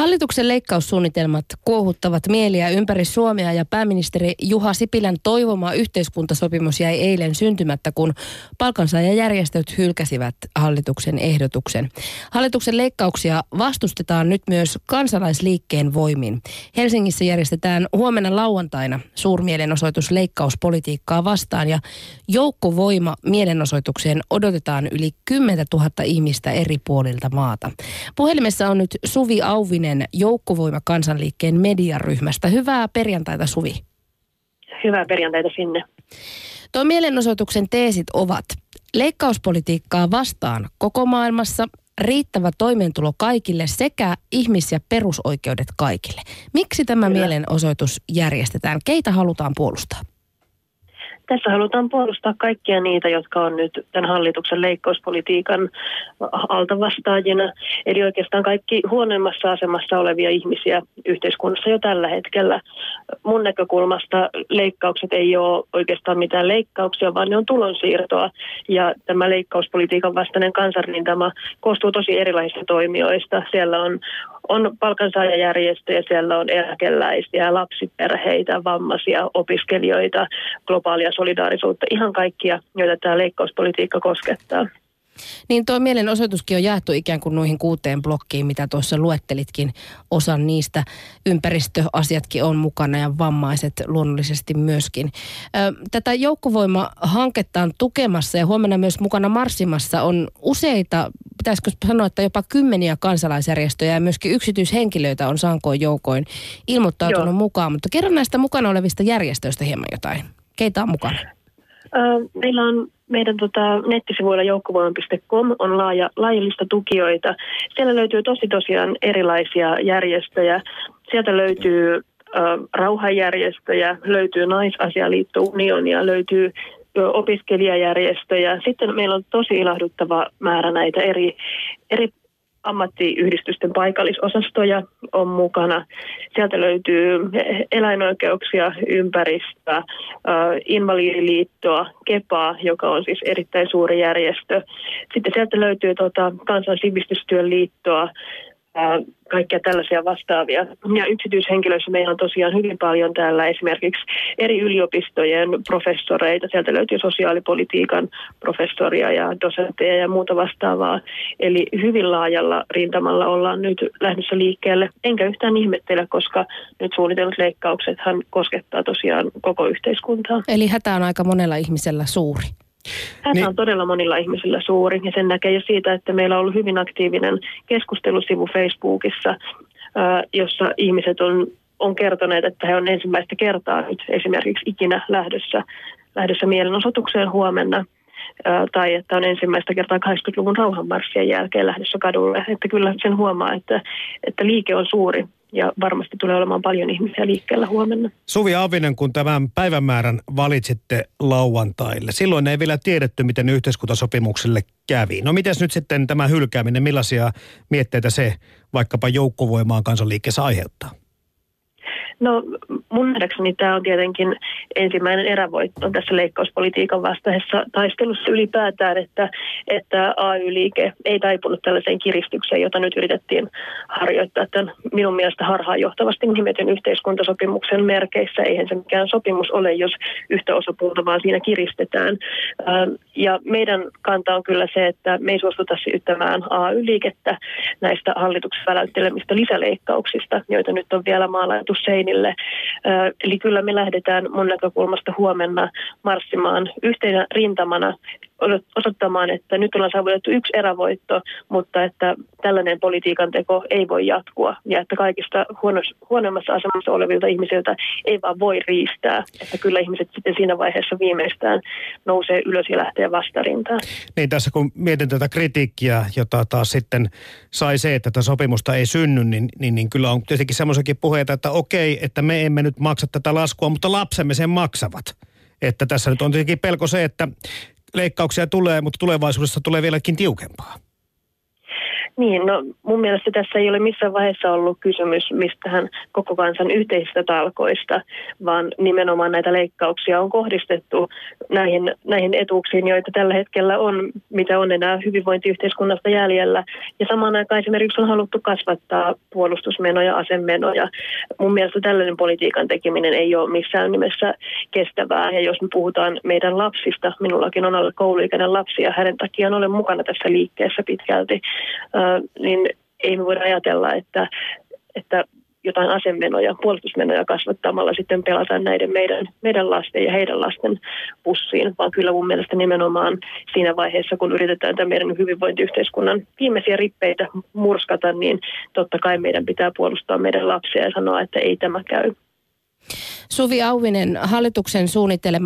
Hallituksen leikkaussuunnitelmat kuohuttavat mieliä ympäri Suomea ja pääministeri Juha Sipilän toivoma yhteiskuntasopimus jäi eilen syntymättä, kun palkansaajajärjestöt hylkäsivät hallituksen ehdotuksen. Hallituksen leikkauksia vastustetaan nyt myös kansalaisliikkeen voimin. Helsingissä järjestetään huomenna lauantaina suurmielenosoitus leikkauspolitiikkaa vastaan ja joukkovoima mielenosoitukseen odotetaan yli 10 000 ihmistä eri puolilta maata. Puhelimessa on nyt Suvi Auvinen Kurvinen Joukkovoima kansanliikkeen mediaryhmästä. Hyvää perjantaita Suvi. Hyvää perjantaita sinne. Tuo mielenosoituksen teesit ovat leikkauspolitiikkaa vastaan koko maailmassa, riittävä toimeentulo kaikille sekä ihmis- ja perusoikeudet kaikille. Miksi tämä Kyllä. mielenosoitus järjestetään? Keitä halutaan puolustaa? Tässä halutaan puolustaa kaikkia niitä, jotka on nyt tämän hallituksen leikkauspolitiikan altavastaajina. Eli oikeastaan kaikki huonoimmassa asemassa olevia ihmisiä yhteiskunnassa jo tällä hetkellä. Mun näkökulmasta leikkaukset ei ole oikeastaan mitään leikkauksia, vaan ne on tulonsiirtoa. Ja tämä leikkauspolitiikan vastainen kansanrintama koostuu tosi erilaisista toimijoista. Siellä on on palkansaajajärjestöjä, siellä on eläkeläisiä, lapsiperheitä, vammaisia, opiskelijoita, globaalia solidaarisuutta, ihan kaikkia, joita tämä leikkauspolitiikka koskettaa. Niin tuo mielenosoituskin on jaettu ikään kuin noihin kuuteen blokkiin, mitä tuossa luettelitkin osan niistä. Ympäristöasiatkin on mukana ja vammaiset luonnollisesti myöskin. Tätä joukkovoima-hanketta on tukemassa ja huomenna myös mukana marssimassa on useita, pitäisikö sanoa, että jopa kymmeniä kansalaisjärjestöjä ja myöskin yksityishenkilöitä on sankoin joukoin ilmoittautunut Joo. mukaan. Mutta kerro näistä mukana olevista järjestöistä hieman jotain. Keitä on mukana? Meillä on meidän tota, nettisivuilla joukkovoima.com on laaja, laajallista tukijoita. Siellä löytyy tosi tosiaan erilaisia järjestöjä. Sieltä löytyy ö, rauhanjärjestöjä, löytyy naisasialiitto unionia, löytyy opiskelijajärjestöjä. Sitten meillä on tosi ilahduttava määrä näitä eri, eri ammattiyhdistysten paikallisosastoja on mukana. Sieltä löytyy eläinoikeuksia, ympäristöä, Invalidiliittoa, KEPAa, joka on siis erittäin suuri järjestö. Sitten sieltä löytyy tuota, Kansan sivistystyön liittoa, kaikkia tällaisia vastaavia. Ja yksityishenkilöissä meillä on tosiaan hyvin paljon täällä esimerkiksi eri yliopistojen professoreita. Sieltä löytyy sosiaalipolitiikan professoria ja dosentteja ja muuta vastaavaa. Eli hyvin laajalla rintamalla ollaan nyt lähdössä liikkeelle. Enkä yhtään ihmettele, koska nyt suunnitellut leikkauksethan koskettaa tosiaan koko yhteiskuntaa. Eli hätä on aika monella ihmisellä suuri. Hätä niin. on todella monilla ihmisillä suuri ja sen näkee jo siitä, että meillä on ollut hyvin aktiivinen keskustelusivu Facebookissa, jossa ihmiset on, on kertoneet, että he on ensimmäistä kertaa nyt esimerkiksi ikinä lähdössä, lähdössä mielenosoitukseen huomenna tai että on ensimmäistä kertaa 80-luvun rauhanmarssien jälkeen lähdössä kadulle. Että kyllä sen huomaa, että, että liike on suuri ja varmasti tulee olemaan paljon ihmisiä liikkeellä huomenna. Suvi Aavinen, kun tämän päivämäärän valitsitte lauantaille, silloin ei vielä tiedetty, miten yhteiskuntasopimukselle kävi. No miten nyt sitten tämä hylkääminen, millaisia mietteitä se vaikkapa joukkovoimaan kansanliikkeessä aiheuttaa? No mun nähdäkseni tämä on tietenkin ensimmäinen erävoitto tässä leikkauspolitiikan vastaisessa taistelussa ylipäätään, että, että AY-liike ei taipunut tällaiseen kiristykseen, jota nyt yritettiin harjoittaa tämän minun mielestä harhaanjohtavasti nimetyn yhteiskuntasopimuksen merkeissä. Eihän se mikään sopimus ole, jos yhtä osapuolta vaan siinä kiristetään. Ja meidän kanta on kyllä se, että me ei suostuta syyttämään AY-liikettä näistä hallituksen väläyttelemistä lisäleikkauksista, joita nyt on vielä maalaitu seinille seinille. Eli kyllä me lähdetään mun näkökulmasta huomenna marssimaan yhtenä rintamana osoittamaan, että nyt ollaan saavutettu yksi erävoitto, mutta että tällainen politiikan teko ei voi jatkua ja että kaikista huonoimmassa asemassa olevilta ihmisiltä ei vaan voi riistää. Että kyllä ihmiset sitten siinä vaiheessa viimeistään nousee ylös ja lähtee vastarintaan. Niin tässä kun mietin tätä kritiikkiä, jota taas sitten sai se, että tätä sopimusta ei synny, niin, niin, niin kyllä on tietenkin semmoisiakin puheita, että okei, että me emme nyt maksa tätä laskua, mutta lapsemme sen maksavat. Että tässä nyt on tietenkin pelko se, että leikkauksia tulee, mutta tulevaisuudessa tulee vieläkin tiukempaa. Niin, no mun mielestä tässä ei ole missään vaiheessa ollut kysymys mistään koko kansan yhteisistä talkoista, vaan nimenomaan näitä leikkauksia on kohdistettu näihin, näihin etuuksiin, joita tällä hetkellä on, mitä on enää hyvinvointiyhteiskunnasta jäljellä. Ja samaan aikaan esimerkiksi on haluttu kasvattaa puolustusmenoja, asemenoja. Mun mielestä tällainen politiikan tekeminen ei ole missään nimessä kestävää. Ja jos me puhutaan meidän lapsista, minullakin on alle kouluikäinen lapsi ja hänen takiaan olen mukana tässä liikkeessä pitkälti, niin ei me voida ajatella, että, että jotain asemenoja, puolustusmenoja kasvattamalla sitten pelataan näiden meidän, meidän lasten ja heidän lasten pussiin, vaan kyllä mun mielestä nimenomaan siinä vaiheessa, kun yritetään tämän meidän hyvinvointiyhteiskunnan viimeisiä rippeitä murskata, niin totta kai meidän pitää puolustaa meidän lapsia ja sanoa, että ei tämä käy. Suvi Auvinen, hallituksen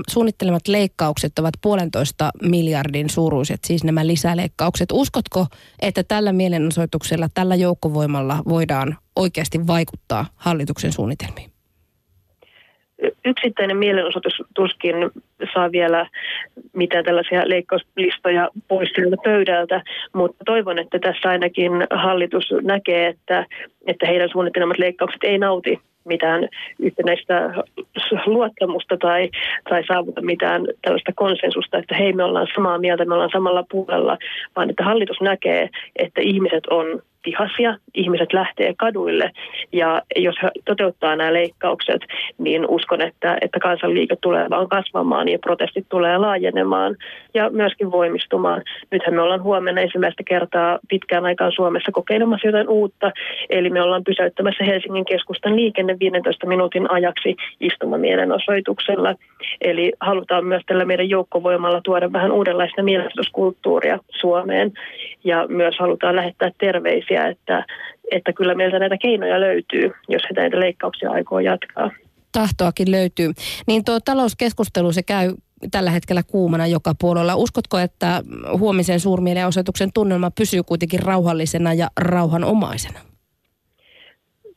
suunnittelemat leikkaukset ovat puolentoista miljardin suuruiset, siis nämä lisäleikkaukset. Uskotko, että tällä mielenosoituksella, tällä joukkovoimalla voidaan oikeasti vaikuttaa hallituksen suunnitelmiin? yksittäinen mielenosoitus tuskin saa vielä mitään tällaisia leikkauslistoja pois sieltä pöydältä, mutta toivon, että tässä ainakin hallitus näkee, että, että heidän suunnittelemat leikkaukset ei nauti mitään yhtenäistä luottamusta tai, tai saavuta mitään tällaista konsensusta, että hei me ollaan samaa mieltä, me ollaan samalla puolella, vaan että hallitus näkee, että ihmiset on vihaisia, ihmiset lähtee kaduille ja jos he toteuttaa nämä leikkaukset, niin uskon, että, että kansanliike tulee vaan kasvamaan ja protestit tulee laajenemaan ja myöskin voimistumaan. Nythän me ollaan huomenna ensimmäistä kertaa pitkään aikaan Suomessa kokeilemassa jotain uutta, eli me ollaan pysäyttämässä Helsingin keskustan liikenne 15 minuutin ajaksi istumamielenosoituksella. Eli halutaan myös tällä meidän joukkovoimalla tuoda vähän uudenlaista mielenosoituskulttuuria Suomeen ja myös halutaan lähettää terveisiä tyyppisiä, että, että kyllä meiltä näitä keinoja löytyy, jos he näitä leikkauksia aikoo jatkaa. Tahtoakin löytyy. Niin tuo talouskeskustelu se käy tällä hetkellä kuumana joka puolella. Uskotko, että huomisen suurmielenosoituksen tunnelma pysyy kuitenkin rauhallisena ja rauhanomaisena?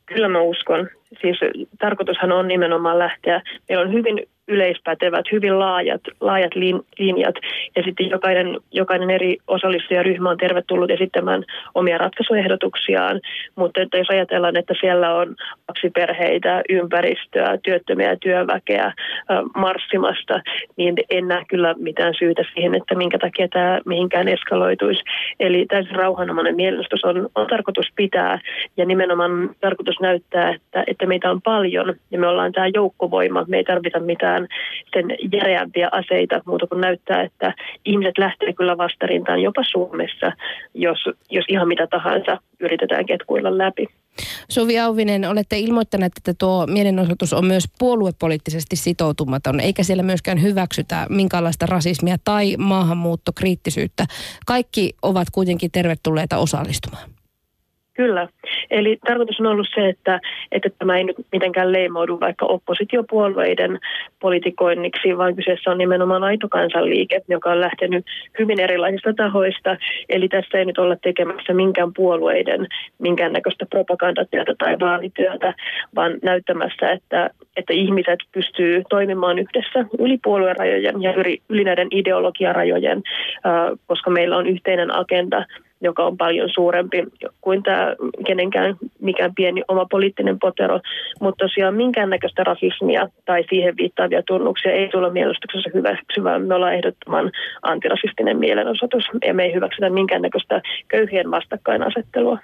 Kyllä mä uskon. Siis tarkoitushan on nimenomaan lähteä. Meillä on hyvin yleispätevät, hyvin laajat, laajat linjat. Ja sitten jokainen, jokainen eri osallistujaryhmä on tervetullut esittämään omia ratkaisuehdotuksiaan, mutta että jos ajatellaan, että siellä on lapsiperheitä, ympäristöä, työttömiä työväkeä marssimasta, niin en näe kyllä mitään syytä siihen, että minkä takia tämä mihinkään eskaloituisi. Eli täysin rauhanomainen mielenosoitus on, on tarkoitus pitää. Ja nimenomaan tarkoitus näyttää, että, että meitä on paljon ja me ollaan tämä joukkovoima, me ei tarvita mitään mitään sen järeämpiä aseita muuta kuin näyttää, että ihmiset lähtee kyllä vastarintaan jopa Suomessa, jos, jos ihan mitä tahansa yritetään ketkuilla läpi. Suvi Auvinen, olette ilmoittaneet, että tuo mielenosoitus on myös puoluepoliittisesti sitoutumaton, eikä siellä myöskään hyväksytä minkäänlaista rasismia tai maahanmuuttokriittisyyttä. Kaikki ovat kuitenkin tervetulleita osallistumaan. Kyllä. Eli tarkoitus on ollut se, että, että tämä ei nyt mitenkään leimaudu vaikka oppositiopuolueiden politikoinniksi, vaan kyseessä on nimenomaan aito kansanliike, joka on lähtenyt hyvin erilaisista tahoista. Eli tässä ei nyt olla tekemässä minkään puolueiden minkäännäköistä propagandatyötä tai vaalityötä, vaan näyttämässä, että, että ihmiset pystyy toimimaan yhdessä yli puoluerajojen ja yli, yli näiden ideologiarajojen, koska meillä on yhteinen agenda – joka on paljon suurempi kuin tämä kenenkään mikään pieni oma poliittinen potero. Mutta tosiaan minkäännäköistä rasismia tai siihen viittaavia tunnuksia ei tule mielestyksessä hyväksyvää. Me ollaan ehdottoman antirasistinen mielenosoitus ja me ei hyväksytä minkäännäköistä köyhien vastakkainasettelua.